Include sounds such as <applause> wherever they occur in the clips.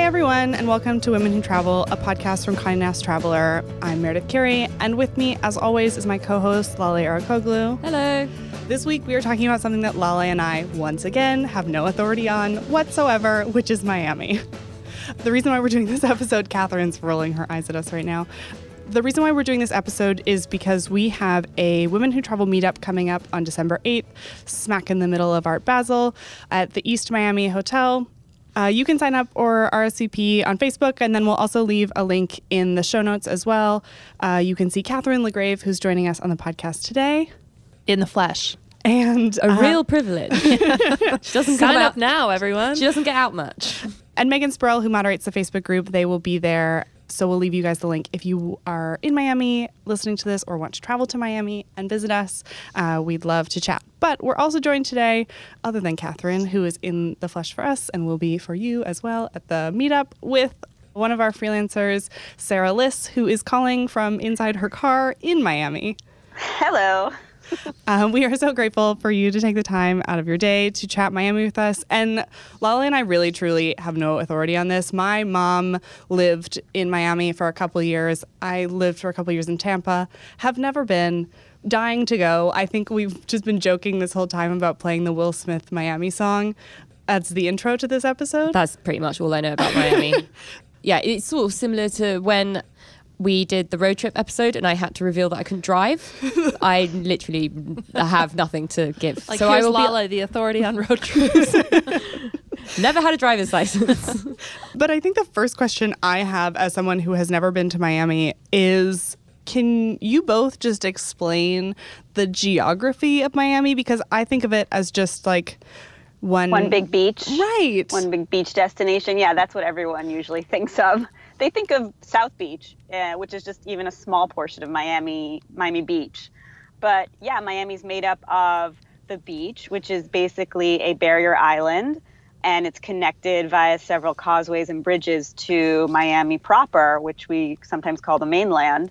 Hey everyone, and welcome to Women Who Travel, a podcast from Condé Nast Traveler. I'm Meredith Carey, and with me, as always, is my co-host Lale Arikoglu. Hello. This week we are talking about something that Lale and I, once again, have no authority on whatsoever, which is Miami. <laughs> The reason why we're doing this episode, Katherine's rolling her eyes at us right now. The reason why we're doing this episode is because we have a Women Who Travel meetup coming up on December 8th, smack in the middle of Art Basel at the East Miami Hotel. Uh, you can sign up or RSVP on Facebook, and then we'll also leave a link in the show notes as well. Uh, you can see Katherine LaGrave, who's joining us on the podcast today. In the flesh. And A uh, real privilege. <laughs> she doesn't Sign come up out now, everyone. She doesn't get out much. and Megan Spurrell, who moderates the Facebook group, they will be there. So we'll leave you guys the link if you are in Miami listening to this or want to travel to Miami and visit us. Uh, we'd love to chat. But we're also joined today, other than Katherine, who is in the flesh for us and will be for you as well at the meetup with one of our freelancers, Sarah Liss, who is calling from inside her car in Miami. Hello. Um, we are so grateful for you to take the time out of your day to chat Miami with us. And Lale and I really, truly have no authority on this. My mom lived in Miami for a couple years. I lived for a couple years in Tampa. Have never been. Dying to go. I think we've just been joking this whole time about playing the Will Smith Miami song. That's the intro to this episode. That's pretty much all I know about Miami. <laughs> yeah, it's sort of similar to when we did the road trip episode and I had to reveal that I couldn't drive. <laughs> I literally have nothing to give. Like so I will Lale, the authority on road trips. <laughs> never had a driver's license. <laughs> But I think the first question I have as someone who has never been to Miami is can you both just explain the geography of Miami? Because I think of it as just like one, One big beach. Right. One big beach destination. Yeah, that's what everyone usually <laughs> thinks of. They think of South Beach, uh, which is just even a small portion of Miami, Miami Beach. But yeah, Miami's made up of the beach, which is basically a barrier island, and it's connected via several causeways and bridges to Miami proper, which we sometimes call the mainland.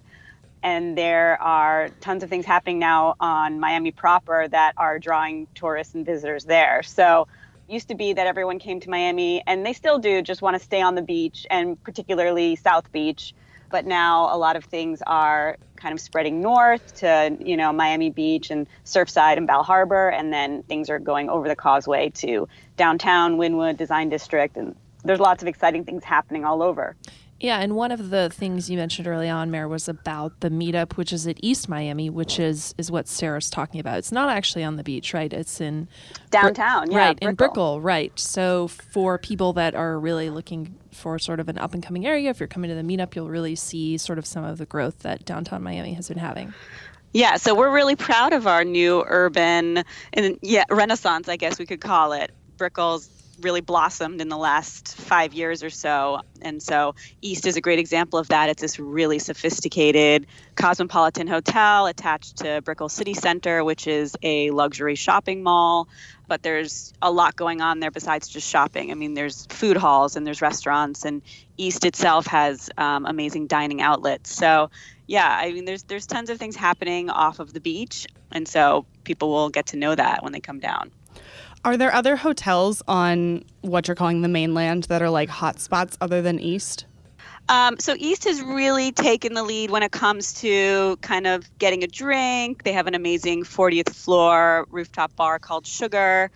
And there are tons of things happening now on Miami proper that are drawing tourists and visitors there. So used to be that everyone came to Miami and they still do just want to stay on the beach and particularly South Beach, but now a lot of things are kind of spreading north to, you know, Miami Beach and Surfside and Bal Harbour and then things are going over the causeway to downtown Wynwood Design District and there's lots of exciting things happening all over. Yeah, and one of the things you mentioned early on, Mayor, was about the meetup, which is at East Miami, which is is what Sarah's talking about. It's not actually on the beach, right? It's in Downtown, yeah, right in Brickell. Brickell, right. So for people that are really looking for sort of an up and coming area, if you're coming to the meetup, you'll really see sort of some of the growth that downtown Miami has been having. Yeah, so we're really proud of our new urban and yeah, renaissance, I guess we could call it. Brickell's really blossomed in the last five years or so. And so East is a great example of that. It's this really sophisticated cosmopolitan hotel attached to Brickell City Center, which is a luxury shopping mall. But there's a lot going on there besides just shopping. I mean, there's food halls and there's restaurants, and East itself has um, amazing dining outlets. So, yeah, I mean, there's there's tons of things happening off of the beach, and so people will get to know that when they come down. Are there other hotels on what you're calling the mainland that are like hot spots other than East? Um, so East has really taken the lead when it comes to kind of getting a drink. They have an amazing 40th floor rooftop bar called Sugar.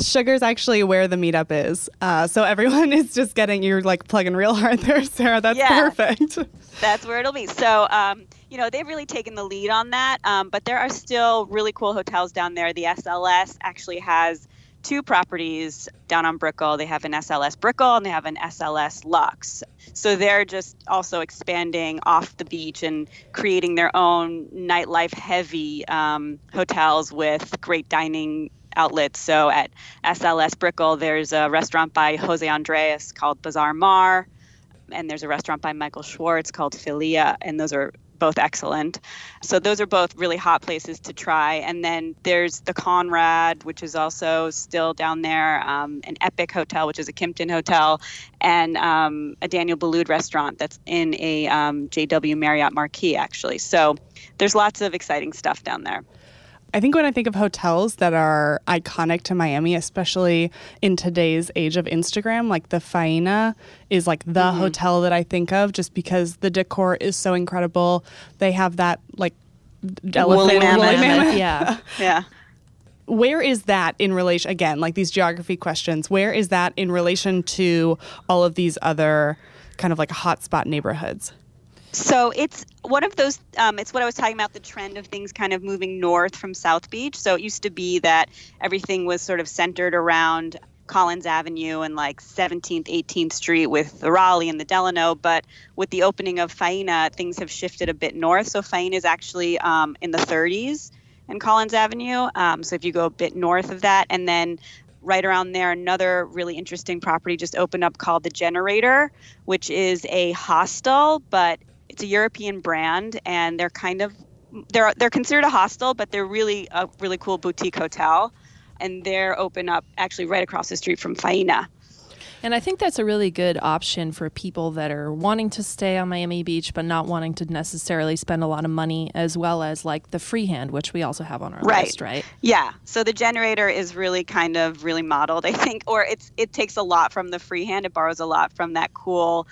Sugar's actually where the meetup is. Uh, so everyone <laughs> is just getting, you're like plugging real hard there, Sarah. That's Yeah. perfect. That's where it'll be. So, um, you know, they've really taken the lead on that. Um, but there are still really cool hotels down there. The SLS actually has two properties down on Brickell. They have an SLS Brickell and they have an SLS Lux. So they're just also expanding off the beach and creating their own nightlife heavy um, hotels with great dining outlets. So at SLS Brickell, there's a restaurant by Jose Andres called Bazaar Mar and there's a restaurant by Michael Schwartz called Fi'lia, and those are both excellent. So those are both really hot places to try. And then there's the Conrad, which is also still down there, um, an Epic Hotel, which is a Kimpton hotel, and um, a Daniel Boulud restaurant that's in a um, JW Marriott Marquis, actually. So there's lots of exciting stuff down there. I think when I think of hotels that are iconic to Miami, especially in today's age of Instagram, like the Faena is like the Mm-hmm. hotel that I think of just because the decor is so incredible. They have that like elephant mammoth. woolly mammoth. yeah. <laughs> Yeah. Where is that in relation again, like these geography questions, where is that in relation to all of these other kind of like hotspot neighborhoods? So it's one of those. Um, it's what I was talking about the trend of things kind of moving north from South Beach. So it used to be that everything was sort of centered around Collins Avenue and like 17th, 18th Street with the Raleigh and the Delano. But with the opening of Faena, things have shifted a bit north. So Faena is actually um, in the 30s and Collins Avenue. Um, so if you go a bit north of that, and then right around there, another really interesting property just opened up called the Generator, which is a hostel, but it's a European brand, and they're kind of they're they're considered a hostel, but they're really a really cool boutique hotel, and they're open up actually right across the street from Faena. And I think that's a really good option for people that are wanting to stay on Miami Beach but not wanting to necessarily spend a lot of money, as well as like the freehand, which we also have on our Right. list, right? Yeah. So the generator is really kind of really modeled, I think, or it's it takes a lot from the freehand. It borrows a lot from that cool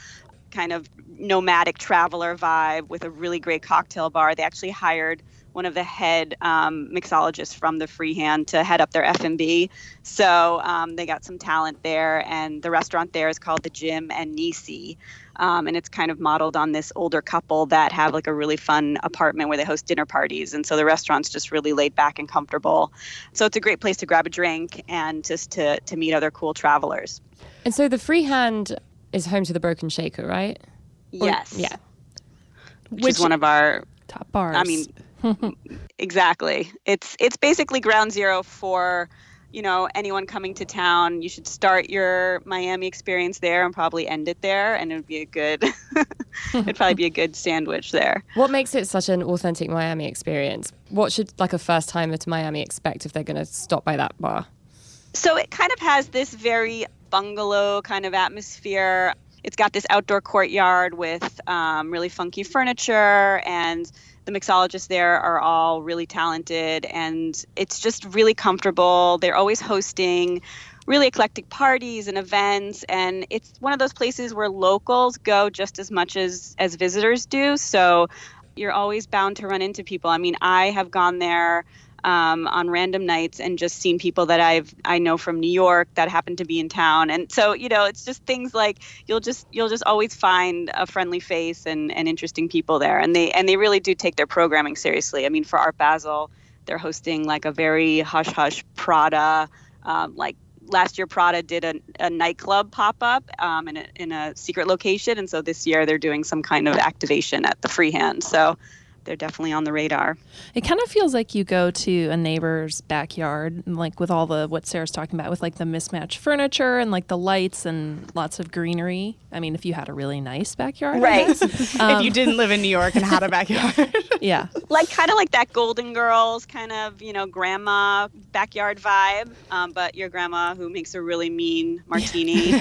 kind of nomadic traveler vibe with a really great cocktail bar. They actually hired one of the head um, mixologists from the freehand to head up their F&B. So um, they got some talent there, and the restaurant there is called the Jim and Neesie. Um, and it's kind of modeled on this older couple that have like a really fun apartment where they host dinner parties. And so the restaurant's just really laid back and comfortable. So it's a great place to grab a drink and just to, to meet other cool travelers. And so the freehand is home to the Broken Shaker, right? Or- yes. Yeah. Which, is one of our Top bars. I mean, <laughs> exactly. It's it's basically ground zero for, you know, anyone coming to town. You should start your Miami experience there and probably end it there, and it would be a good. <laughs> it'd probably be a <laughs> good sandwich there. What makes it such an authentic Miami experience? What should like a first timer to Miami expect if they're going to stop by that bar? So it kind of has this very bungalow kind of atmosphere. It's got this outdoor courtyard with um, really funky furniture, and the mixologists there are all really talented, and it's just really comfortable. They're always hosting really eclectic parties and events, and it's one of those places where locals go just as much as as visitors do. So you're always bound to run into people. I mean, I have gone there um, on random nights and just seen people that I've I know from New York that happen to be in town, and so you know it's just things like you'll just you'll just always find a friendly face and, and interesting people there, and they and they really do take their programming seriously. I mean, for Art Basel, they're hosting like a very hush hush Prada, um, like last year Prada did a, a nightclub pop up um, in a in a secret location, and so this year they're doing some kind of activation at the Freehand. So they're definitely on the radar. It kind of feels like you go to a neighbor's backyard, and like with all the what Sarah's talking about, with like the mismatched furniture and like the lights and lots of greenery. I mean, if you had a really nice backyard, Right. guess. <laughs> if you didn't live in New York and had a backyard. <laughs> yeah. like kind of like that Golden Girls kind of you know grandma backyard vibe, um, but your grandma who makes a really mean <laughs> martini,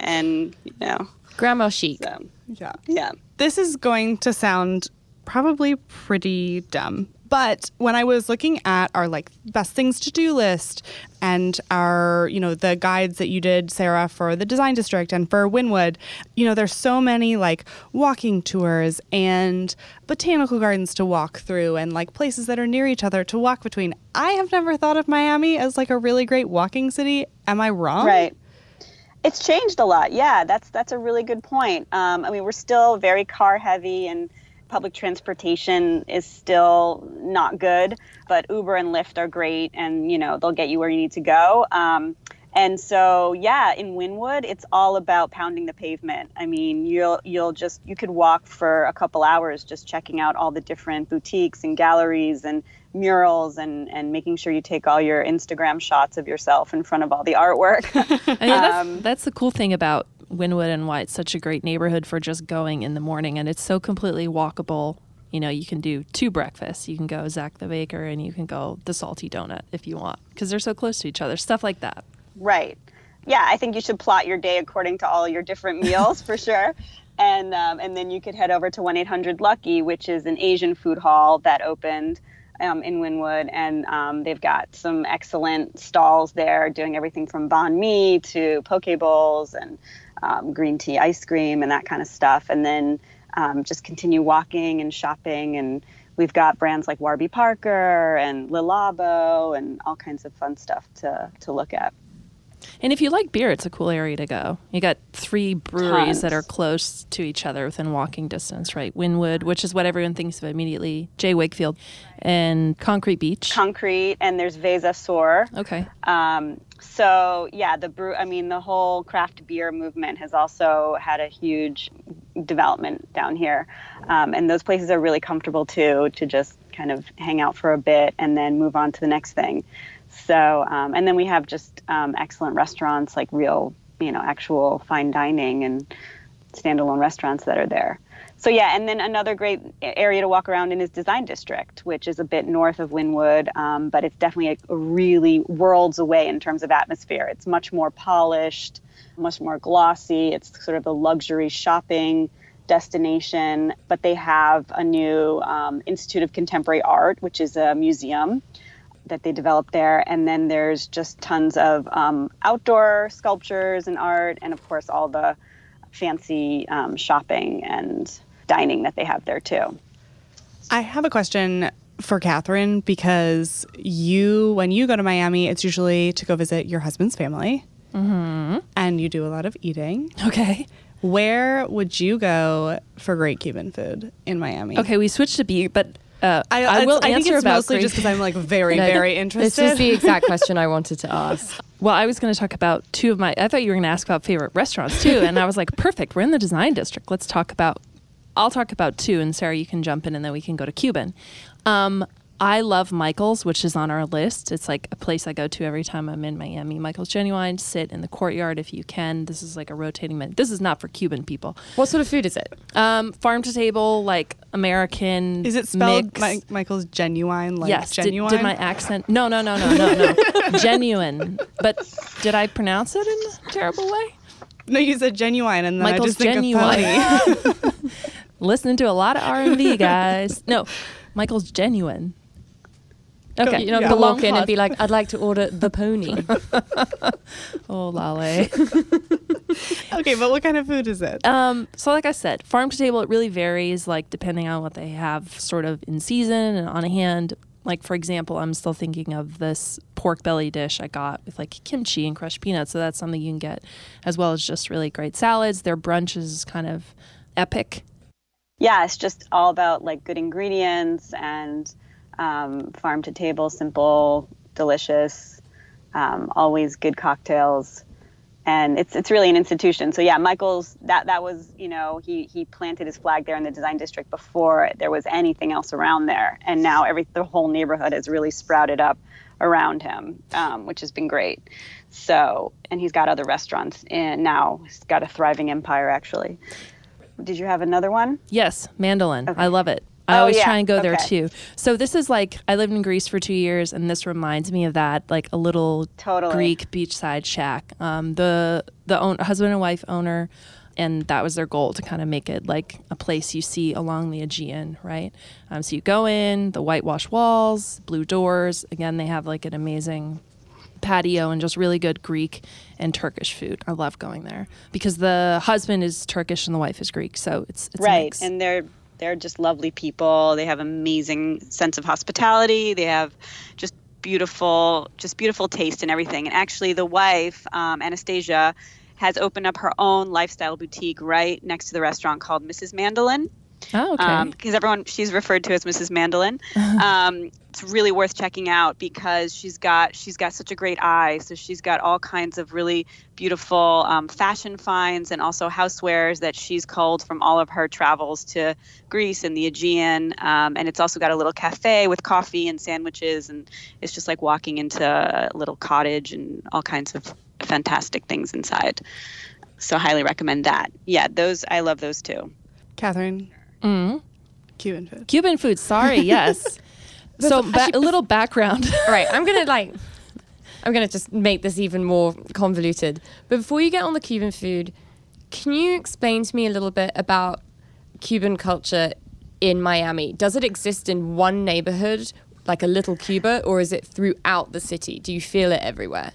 and you know, Grandma chic. so yeah. yeah. This is going to sound probably pretty dumb. But when I was looking at our like best things to do list and our, you know, the guides that you did, Sarah, for the design district and for Wynwood, you know, there's so many like walking tours and botanical gardens to walk through and like places that are near each other to walk between. I have never thought of Miami as like a really great walking city. Am I wrong? Right. It's changed a lot. Yeah, that's that's a really good point. Um, I mean, we're still very car heavy, and public transportation is still not good. But Uber and Lyft are great, and you know they'll get you where you need to go. Um, and so, yeah, in Wynwood, it's all about pounding the pavement. I mean, you'll you'll just you could walk for a couple hours just checking out all the different boutiques and galleries and murals and and making sure you take all your Instagram shots of yourself in front of all the artwork. <laughs> I mean, that's, Um, that's the cool thing about Wynwood and why it's such a great neighborhood for just going in the morning, and it's so completely walkable. You know, you can do two breakfasts. You can go Zach the Baker, and you can go the Salty Donut if you want, because they're so close to each other. Stuff like that. Right. Yeah, I think you should plot your day according to all your different meals for sure. <laughs> And um, and then you could head over to 1 800 Lucky, which is an Asian food hall that opened um, in Wynwood, and um, they've got some excellent stalls there, doing everything from banh mi to poke bowls and um, green tea ice cream and that kind of stuff. And then um, just continue walking and shopping. And we've got brands like Warby Parker and Le Labo and all kinds of fun stuff to to look at. And if you like beer, it's a cool area to go. You got three breweries Tons. that are close to each other within walking distance, right? Wynwood, which is what everyone thinks of immediately, J. Wakefield, and Concrete Beach. Concrete and there's Veza Sur. okay. Um, so yeah, the brew. I mean, the whole craft beer movement has also had a huge development down here, um, and those places are really comfortable too to just kind of hang out for a bit and then move on to the next thing. So, um, and then we have just um, excellent restaurants, like real, you know, actual fine dining and standalone restaurants that are there. So yeah, and then another great area to walk around in is Design District, which is a bit north of Wynwood, um, but it's definitely a, really worlds away in terms of atmosphere. It's much more polished, much more glossy. It's sort of a luxury shopping destination, but they have a new um, Institute of Contemporary Art, which is a museum that they developed there. And then there's just tons of um, outdoor sculptures and art, and of course, all the fancy um, shopping and dining that they have there too. I have a question for Katherine because you, when you go to Miami, it's usually to go visit your husband's family. Mm-hmm. And you do a lot of eating. Okay. Where would you go for great Cuban food in Miami? Okay, we switched to beer, but uh, I, I, will I think answer it's about mostly great- just because I'm like <laughs> very, No, very interested. This is the exact question I wanted to <laughs> ask. Well, I was going to talk about two of my. I thought you were going to ask about favorite restaurants too, and I was like, <laughs> perfect. We're in the design district. Let's talk about. I'll talk about two, and Sarah, you can jump in, and then we can go to Cuban. Um, I love Michael's, which is on our list. It's like a place I go to every time I'm in Miami. Michael's Genuine. Sit in the courtyard if you can. This is like a rotating menu. This is not for Cuban people. What sort of food is it? Um, farm to table, like American. is it spelled mix. Mi- Michael's genuine? Like yes. Genuine? Did, my accent? No, no, no, no, no, no. <laughs> Genuine. But did I pronounce it in a terrible way? no, you said genuine, and then I Michael's just think genuine. of pony. <laughs> <laughs> Listening to a lot of R and B <laughs> guys. No, Michael's genuine. Okay, You're not Yeah. walk in and be like, "I'd like to order the pony." <laughs> Oh, Lale. <laughs> okay, but what kind of food is it? um, so like I said, farm to table, it really varies, like depending on what they have, sort of in season and on hand. Like for example, I'm still thinking of this pork belly dish I got with like kimchi and crushed peanuts. So that's something you can get, as well as just really great salads. Their brunch is kind of epic. Yeah, it's just all about like good ingredients and um, farm to table, simple, delicious, um, always good cocktails, and it's it's really an institution. So yeah, Michael's that that was you know he he planted his flag there in the design district before there was anything else around there, and now every the whole neighborhood has really sprouted up around him, um, which has been great. So and he's got other restaurants, and now he's got a thriving empire actually. Did you have another one? Yes, mandolin. Okay. I love it. I Oh, always yeah. try and go there too. So this is like I lived in Greece for two years, and this reminds me of that, like a little Totally. Greek beachside shack. Um, the the own, husband and wife owner, and that was their goal to kind of make it like a place you see along the Aegean, right? Um, so you go in, the whitewashed walls, blue doors. Again, they have like an amazing patio and just really good Greek and Turkish food. I love going there because the husband is Turkish and the wife is Greek, so it's, it's right and they're they're just lovely people. They have amazing sense of hospitality. They have just beautiful just beautiful taste and everything. And actually the wife um, anastasia has opened up her own lifestyle boutique right next to the restaurant called mrs mandolin Oh, okay. because everyone she's referred to as Mrs. Mandolin. <laughs> um, it's really worth checking out because she's got she's got such a great eye. So she's got all kinds of really beautiful um, fashion finds and also housewares that she's culled from all of her travels to Greece and the Aegean. Um, and it's also got a little cafe with coffee and sandwiches, and it's just like walking into a little cottage and all kinds of fantastic things inside. So highly recommend that. Yeah, those I love those too. Katherine, Mm. Cuban food. Cuban food. Sorry, <laughs> yes. so ba- a little background. All <laughs> right, I'm gonna like, <laughs> I'm gonna just make this even more convoluted. But before you get on the Cuban food, can you explain to me a little bit about Cuban culture in Miami? Does it exist in one neighborhood, like a little Cuba, or is it throughout the city? Do you feel it everywhere?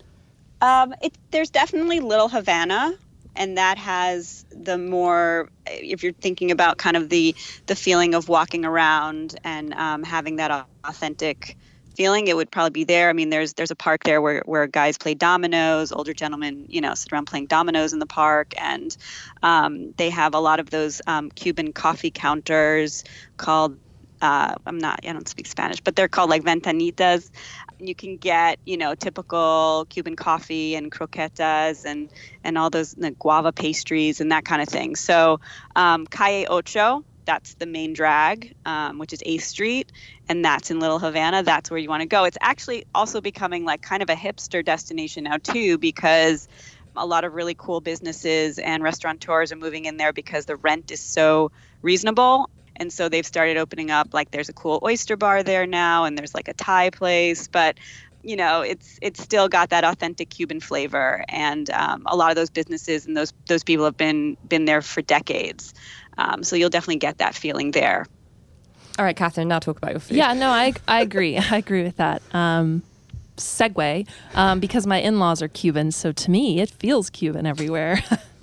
Um, it, there's definitely Little Havana, and that has the more. If you're thinking about kind of the the feeling of walking around and um, having that authentic feeling, it would probably be there. I mean, there's there's a park there where, where guys play dominoes, older gentlemen, you know, sit around playing dominoes in the park, and um, they have a lot of those um, Cuban coffee counters called. Uh, I'm not. I don't speak Spanish, but they're called like ventanitas, you can get you know typical Cuban coffee and croquetas and and all those the guava pastries and that kind of thing. So um, Calle Ocho, that's the main drag, um, which is 8th Street, and that's in Little Havana. That's where you want to go. It's actually also becoming like kind of a hipster destination now too because a lot of really cool businesses and restaurateurs are moving in there because the rent is so reasonable and so they've started opening up like there's a cool oyster bar there now and there's like a thai place but you know it's it's still got that authentic cuban flavor and um, a lot of those businesses and those those people have been been there for decades um, so you'll definitely get that feeling there all right catherine now talk about your food Yeah, no, I I agree. <laughs> I agree with that. Um, segue, um, because my in-laws are Cuban, so to me it feels Cuban everywhere. <laughs>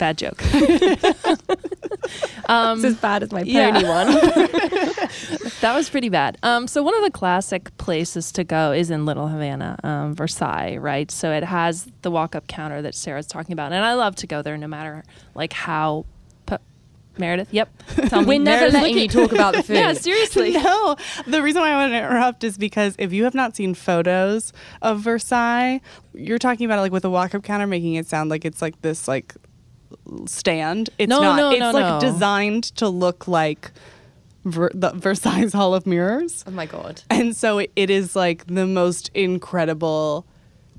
Bad joke. <laughs> it's as bad as my pony yeah. one <laughs> <laughs> that was pretty bad. Um, so one of the classic places to go is in Little Havana, um, Versailles, right? So it has the walk-up counter that Sarah's talking about, and I love to go there, no matter like how. Meredith, yep. Tell we're never Meredith, letting you talk about the food Yeah, seriously. No, the reason why I want to interrupt is because if you have not seen photos of Versailles, you're talking about it like with a walk-up counter, making it sound like it's like this like stand. It's No, not. no, it's no, like no. designed to look like Ver- the Versailles Hall of Mirrors, oh my god and so it, it is like the most incredible.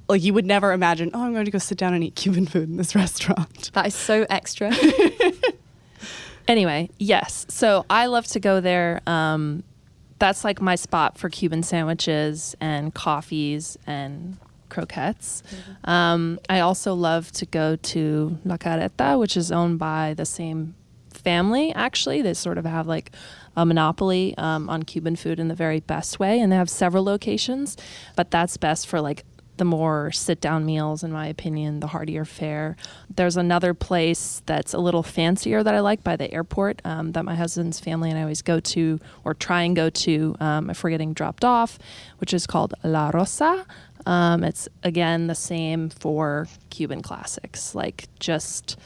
Like you would never imagine. Oh, I'm going to go sit down and eat Cuban food in this <laughs> restaurant. that is so extra <laughs> Anyway, yes. So I love to go there. Um, that's like my spot for Cuban sandwiches and coffees and croquettes. Um, I also love to go to La Carreta, which is owned by the same family, actually. They sort of have like a monopoly um, on Cuban food in the very best way. And they have several locations, but that's best for like the more sit down meals, in my opinion, the heartier fare. There's another place that's a little fancier that I like by the airport um, that my husband's family and I always go to or try and go to um, if we're getting dropped off, which is called La Rosa. Um, it's again the same for Cuban classics, like just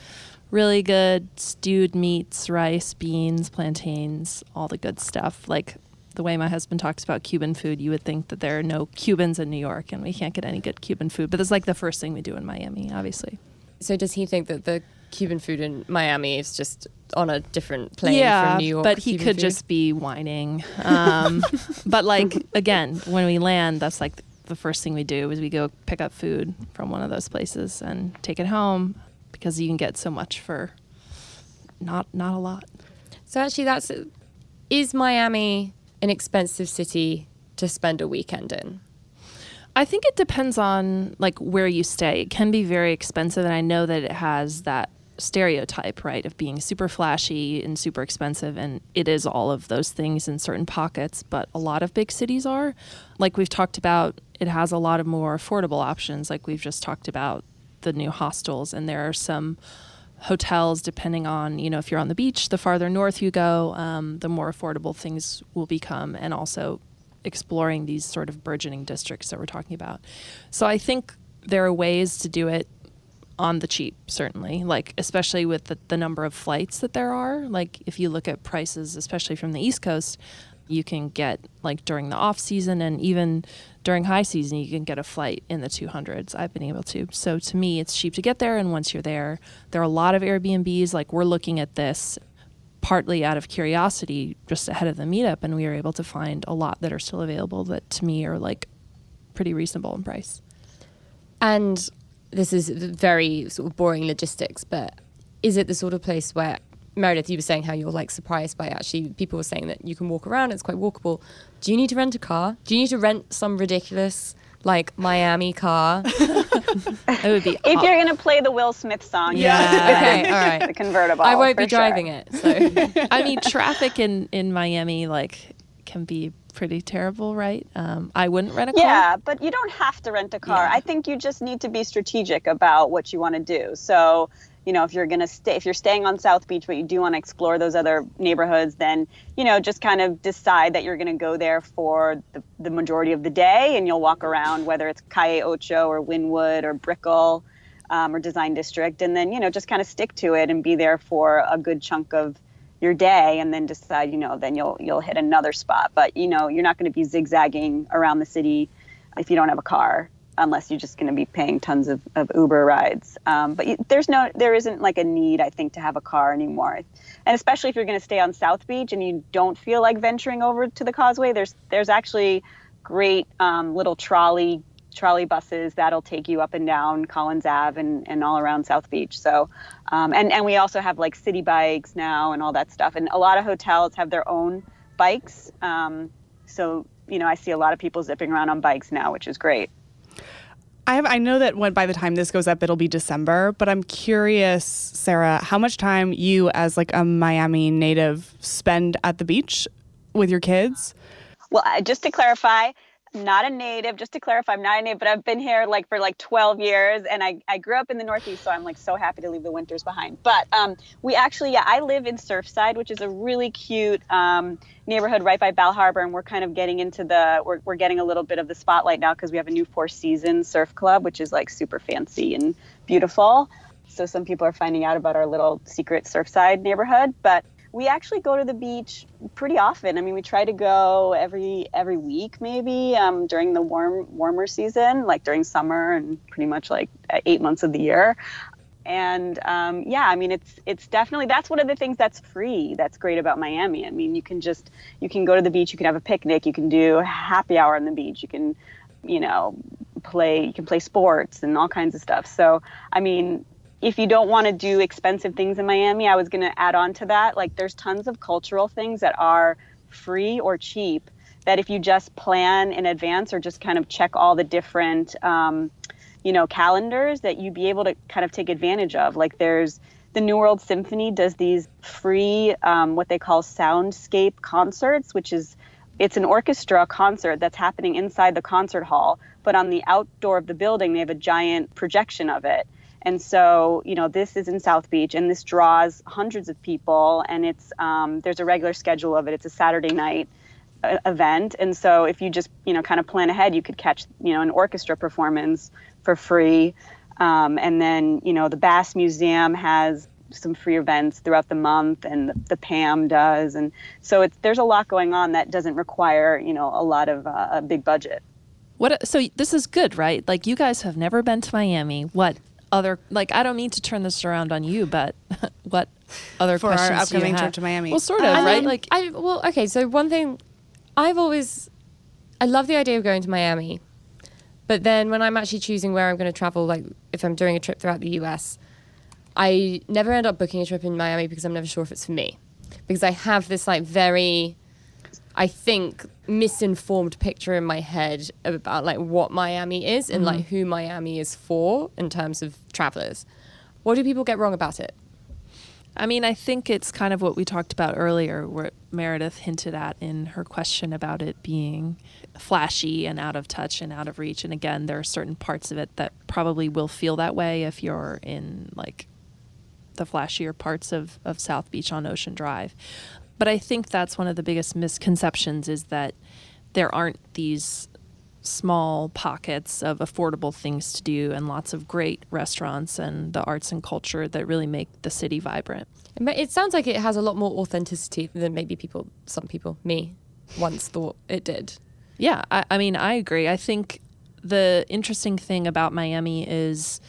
really good stewed meats, rice, beans, plantains, all the good stuff. Like the way my husband talks about Cuban food, you would think that there are no Cubans in New York and we can't get any good Cuban food. But it's like the first thing we do in Miami, obviously. so does he think that the cuban food in miami is just on a different plane yeah, from new york but he Cuban could food? just be whining. Um, <laughs> but like again, when we land, that's like the first thing we do is we go pick up food from one of those places and take it home because you can get so much for not not a lot. So actually, that's is Miami an expensive city to spend a weekend in? I think it depends on like where you stay. It can be very expensive, and I know that it has that stereotype, right, of being super flashy and super expensive, and it is all of those things in certain pockets. But a lot of big cities are, like we've talked about, it has a lot of more affordable options. Like we've just talked about the new hostels, and there are some hotels depending on you know if you're on the beach the farther north you go um, the more affordable things will become and also exploring these sort of burgeoning districts that we're talking about so i think there are ways to do it on the cheap certainly. Like especially with the, the number of flights that there are. Like if you look at prices especially from the east coast you can get like during the off season and even during high season you can get a flight in the 200s i've been able to. So to me it's cheap to get there and once you're there there are a lot of airbnbs. Like we're looking at this partly out of curiosity just ahead of the meetup and we were able to find a lot that are still available that to me are like pretty reasonable in price. And this is very sort of boring logistics, but is it the sort of place where Meredith, you were saying how you're like surprised by actually people were saying that you can walk around, it's quite walkable. Do you need to rent a car? Do you need to rent some ridiculous like Miami car? <laughs> it would be If aw- you're gonna play the Will Smith song, Yeah. okay, all right. the convertible. I won't for be sure. driving it. So <laughs> I mean, traffic in in Miami like can be pretty terrible, right? Um, I wouldn't rent a car. Yeah, but you don't have to rent a car. Yeah. I think you just need to be strategic about what you want to do. So, you know, if you're going to stay, if you're staying on South Beach, but you do want to explore those other neighborhoods, then, you know, just kind of decide that you're going to go there for the, the majority of the day and you'll walk around, whether it's Calle Ocho or Wynwood or Brickell um, or Design District. And then, you know, just kind of stick to it and be there for a good chunk of your day and then decide, you know, then you'll you'll hit another spot. But you know, you're not going to be zigzagging around the city if you don't have a car, unless you're just going to be paying tons of, of Uber rides. Um, but there's no, there isn't like a need, I think, to have a car anymore. And especially if you're going to stay on South Beach and you don't feel like venturing over to the Causeway, there's there's actually great um, little trolley trolley buses that'll take you up and down Collins Ave and, and all around South Beach. So, um, and, and we also have like city bikes now and all that stuff. And a lot of hotels have their own bikes. Um, so, you know, I see a lot of people zipping around on bikes now, which is great. I have I know that when by the time this goes up it'll be December, but I'm curious, Sarah, how much time you as like a Miami native spend at the beach with your kids? Well, just to clarify, not a native, just to clarify, I'm not a native, but I've been here like for like 12 years and I, I grew up in the Northeast, so I'm like so happy to leave the winters behind. But um, we actually, yeah, I live in Surfside, which is a really cute um, neighborhood right by Bal Harbour. And we're kind of getting into the, we're, we're getting a little bit of the spotlight now because we have a new Four Seasons Surf Club, which is like super fancy and beautiful. So some people are finding out about our little secret Surfside neighborhood. But we actually go to the beach pretty often. I mean, we try to go every every week, maybe um, during the warm warmer season, like during summer and pretty much like eight months of the year. And um, yeah, I mean, it's it's definitely that's one of the things that's free. That's great about Miami. I mean, you can just you can go to the beach, you can have a picnic, you can do happy hour on the beach, you can, you know, play you can play sports and all kinds of stuff. So I mean, if you don't want to do expensive things in Miami, I was going to add on to that. Like, there's tons of cultural things that are free or cheap that if you just plan in advance or just kind of check all the different, um, you know, calendars, that you'd be able to kind of take advantage of. Like, there's the New World Symphony does these free, um, what they call soundscape concerts, which is it's an orchestra concert that's happening inside the concert hall, but on the outdoor of the building, they have a giant projection of it. And so, you know, this is in South Beach, and this draws hundreds of people, and it's um, there's a regular schedule of it. It's a Saturday night uh, event, and so if you just you know kind of plan ahead, you could catch you know an orchestra performance for free, um, and then you know the Bass Museum has some free events throughout the month, and the, the PAM does, and so it's there's a lot going on that doesn't require you know a lot of uh, a big budget. What? So this is good, right? Like you guys have never been to Miami. What other? Like I don't mean to turn this around on you, but <laughs> what other For our questions you upcoming trip to Miami. Well, sort of, right? mean, like I well, okay. So one thing, I've always, I love the idea of going to Miami, but then when I'm actually choosing where I'm going to travel, like if I'm doing a trip throughout the U.S., I never end up booking a trip in Miami because I'm never sure if it's for me, because I have this like very, I think misinformed picture in my head about like what Miami is and like mm-hmm. who Miami is for in terms of travelers. What do people get wrong about it? I mean, I think it's kind of what we talked about earlier, where Meredith hinted at in her question about it being flashy and out of touch and out of reach. And again, there are certain parts of it that probably will feel that way if you're in like the flashier parts of, of South Beach on Ocean Drive. But I think that's one of the biggest misconceptions is that there aren't these small pockets of affordable things to do and lots of great restaurants and the arts and culture that really make the city vibrant. It sounds like it has a lot more authenticity than maybe people, some people, me, once thought it did. Yeah, I, I mean, I agree. I think the interesting thing about Miami is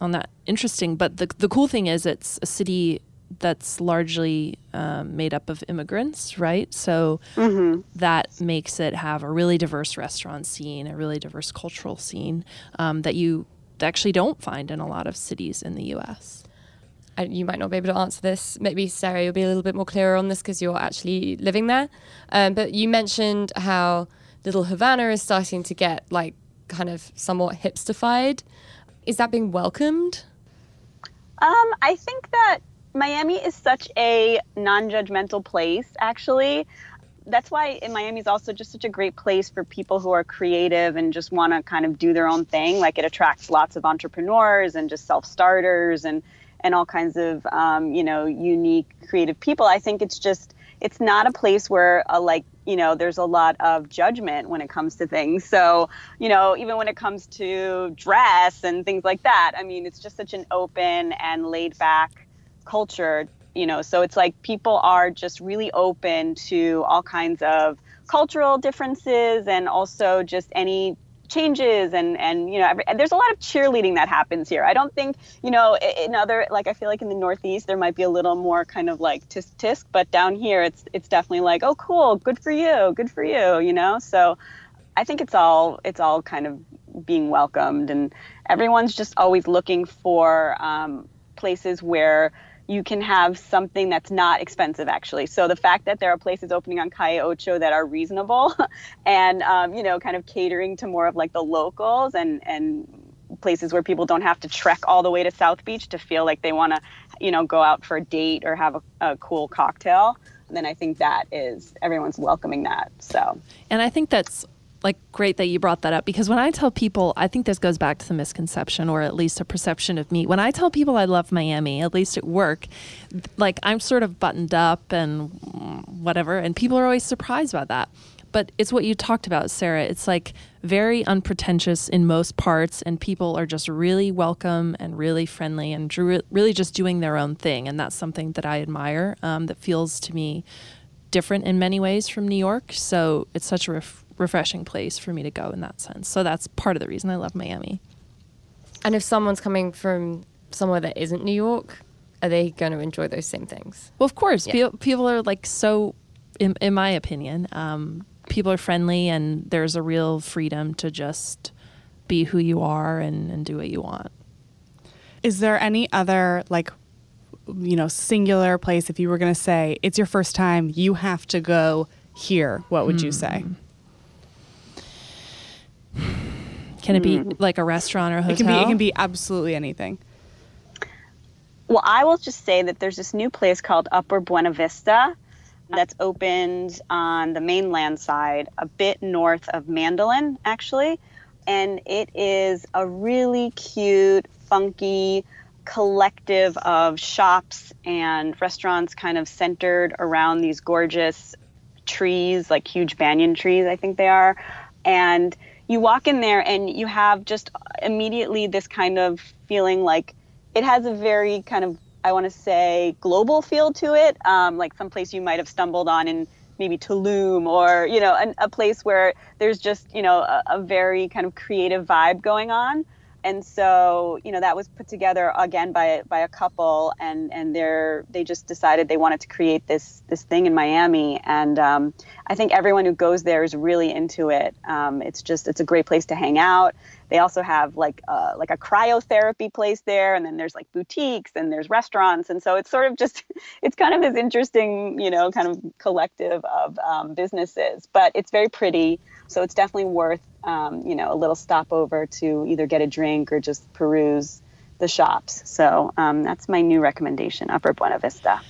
on that interesting, but the the cool thing is it's a city that's largely um, made up of immigrants, right? So that makes it have a really diverse restaurant scene, a really diverse cultural scene um, that you actually don't find in a lot of cities in the U.S. I, you might not be able to answer this. Maybe Sarah, you'll be a little bit more clearer on this because you're actually living there. Um, but you mentioned how Little Havana is starting to get like kind of somewhat hipsterfied. Is that being welcomed? Um, I think that Miami is such a non-judgmental place. Actually, that's why Miami is also just such a great place for people who are creative and just want to kind of do their own thing. Like it attracts lots of entrepreneurs and just self starters and and all kinds of um, you know unique creative people. I think it's just it's not a place where a like you know there's a lot of judgment when it comes to things so you know even when it comes to dress and things like that i mean it's just such an open and laid back culture you know so it's like people are just really open to all kinds of cultural differences and also just any changes and and you know every, there's a lot of cheerleading that happens here. I don't think you know in other like i feel like in the northeast there might be a little more kind of like tisk tisk but down here it's it's definitely like oh cool good for you good for you you know? So i think it's all it's all kind of being welcomed and everyone's just always looking for um, places where you can have something that's not expensive actually. So the fact that there are places opening on calle ocho that are reasonable <laughs> and um, you know kind of catering to more of like the locals and and places where people don't have to trek all the way to south beach to feel like they want to you know go out for a date or have a, a cool cocktail then i think that is everyone's welcoming that so. And i think that's like great that you brought that up because when I tell people, I think this goes back to the misconception or at least a perception of me. When I tell people I love Miami, at least at work, like I'm sort of buttoned up and whatever, and people are always surprised by that. But it's what you talked about, Sarah. It's like very unpretentious in most parts, and people are just really welcome and really friendly and really just doing their own thing. And that's something that I admire um, that feels to me different in many ways from New York. So it's such a ref- refreshing place for me to go in that sense. So that's part of the reason I love Miami. And if someone's coming from somewhere that isn't New York, are they going to enjoy those same things? Well, of course. Yeah. People, people are like so, in, in my opinion, um, people are friendly and there's a real freedom to just be who you are and, and do what you want. Is there any other like you know singular place if you were going to say it's your first time you have to go here what would mm. you say hmm. Can it be mm. like a restaurant or a hotel? It can be. It can be absolutely anything. Well, I will just say that there's this new place called Upper Buena Vista that's opened on the mainland side, a bit north of Mandolin, actually. And it is a really cute, funky collective of shops and restaurants kind of centered around these gorgeous trees, like huge banyan trees, I think they are. And you walk in there and you have just immediately this kind of feeling like it has a very kind of I want to say global feel to it, um, like some place you might have stumbled on in maybe Tulum or you know an, a place where there's just you know a, a very kind of creative vibe going on and so you know that was put together again by by a couple and and they're they just decided they wanted to create this this thing in Miami. And um, I think everyone who goes there is really into it. Um, it's just it's a great place to hang out. They also have like uh, like a cryotherapy place there. And then there's like boutiques and there's restaurants. And so it's sort of just <laughs> it's kind of this interesting you know kind of collective of um, businesses. But it's very pretty. So it's definitely worth um, you know, a little stopover to either get a drink or just peruse the shops. So um, that's my new recommendation, Upper Buena Vista.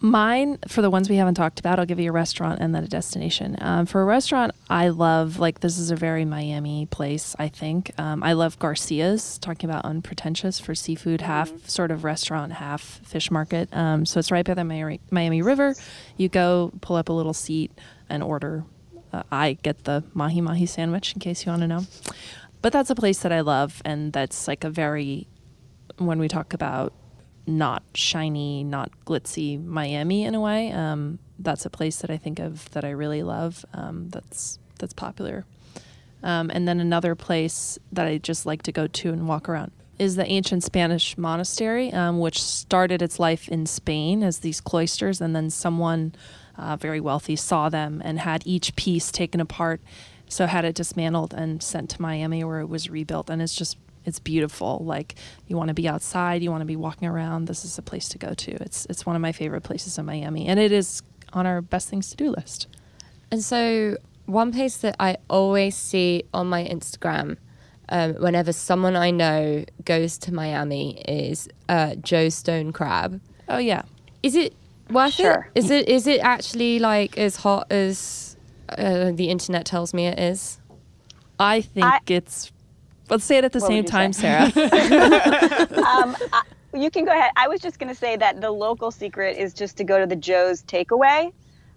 Mine, for the ones we haven't talked about, I'll give you a restaurant and then a destination. Um, for a restaurant, I love, like, this is a very Miami place, I think. Um, I love Garcia's, talking about unpretentious for seafood, mm-hmm. half sort of restaurant, half fish market. Um, so it's right by the Miami, Miami River. You go, pull up a little seat, and order uh, I get the mahi mahi sandwich in case you want to know. But that's a place that I love, and that's like a very, when we talk about not shiny, not glitzy Miami in a way, um, that's a place that I think of that I really love. Um, that's that's popular. Um, and then another place that I just like to go to and walk around is the ancient Spanish monastery, um, which started its life in Spain as these cloisters, and then someone uh, very wealthy, saw them and had each piece taken apart. So had it dismantled and sent to Miami where it was rebuilt. And it's just it's beautiful. Like you want to be outside, you want to be walking around. This is a place to go to. It's it's one of my favorite places in Miami, and it is on our best things to do list. And so one place that I always see on my Instagram um, whenever someone I know goes to Miami is uh, Joe Stone Crab. Oh yeah, is it worth Sure. it? Is it is it actually like as hot as uh, the internet tells me it is? I think I- it's. Let's say it at the same time, say? Sarah. <laughs> <laughs> um, I, you can go ahead. I was just going to say that the local secret is just to go to the Joe's Takeaway,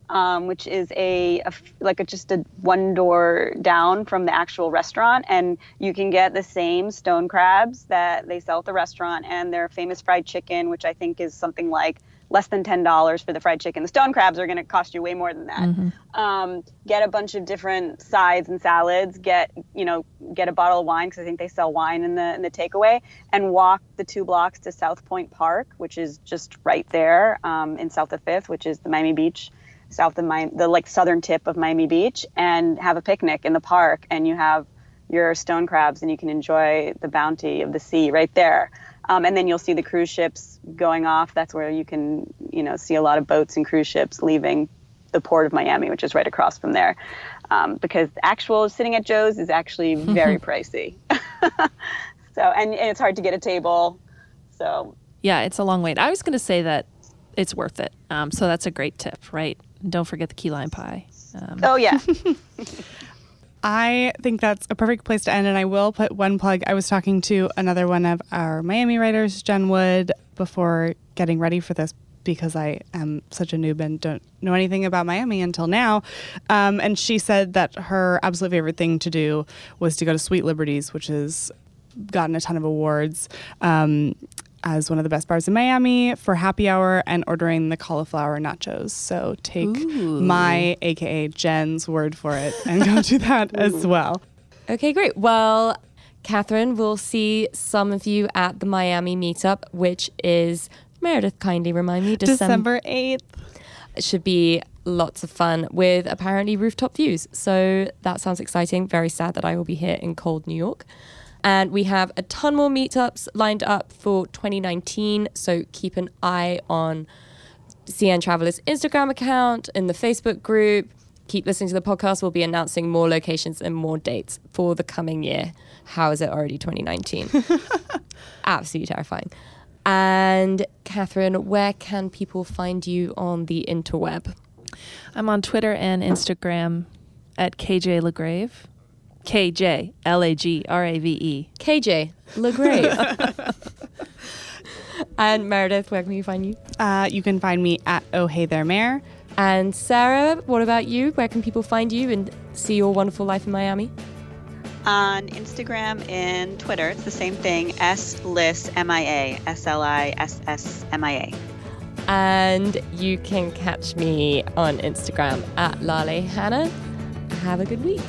um, which is a like a, just a one door down from the actual restaurant, and you can get the same stone crabs that they sell at the restaurant and their famous fried chicken, which I think is something like less than ten dollars for the fried chicken. The stone crabs are going to cost you way more than that. Um, get a bunch of different sides and salads. Get you know get a bottle of wine because I think they sell wine in the in the takeaway, and walk the two blocks to South Point Park, which is just right there um, in South of Fifth, which is the Miami Beach, south of Miami, the like southern tip of Miami Beach, and have a picnic in the park, and you have your stone crabs, and you can enjoy the bounty of the sea right there. Um, and then you'll see the cruise ships going off. That's where you can, you know, see a lot of boats and cruise ships leaving the port of Miami, which is right across from there. Um, because actual sitting at Joe's is actually <laughs> very pricey. <laughs> so, and, and it's hard to get a table. So, yeah, it's a long wait. I was going to say that it's worth it. Um, so that's a great tip, right? And don't forget the key lime pie. Um, oh yeah, <laughs> I think that's a perfect place to end, and I will put one plug. I was talking to another one of our Miami writers, Jen Wood, before getting ready for this because I am such a noob and don't know anything about Miami until now. Um, and she said that her absolute favorite thing to do was to go to Sweet Liberties, which has gotten a ton of awards. Um, as one of the best bars in Miami for happy hour and ordering the cauliflower nachos. So take my, aka Jen's, word for it and go do <laughs> that as well. Okay, great. Well, Katherine, we'll see some of you at the Miami meetup, which is Meredith. Kindly remind me, December 8th. It should be lots of fun with apparently rooftop views. So that sounds exciting. Very sad that I will be here in cold New York. And we have a ton more meetups lined up for 2019. So keep an eye on CN Travelers Instagram account, in the Facebook group. Keep listening to the podcast. We'll be announcing more locations and more dates for the coming year. How is it already 2019? <laughs> Absolutely terrifying. And Katherine, where can people find you on the interweb? I'm on Twitter and Instagram at KJ Lagrave. K J L A G R A V E. KJ LaGrave. <laughs> <laughs> and Meredith, where can we find you? Uh, you can find me at Oh Hey There Mayor. And Sarah, what about you? Where can people find you and see your wonderful life in Miami? On Instagram and Twitter, it's the same thing. S Liss M I A S L I S S M I A. And you can catch me on Instagram at Lale Hannah. Have a good week.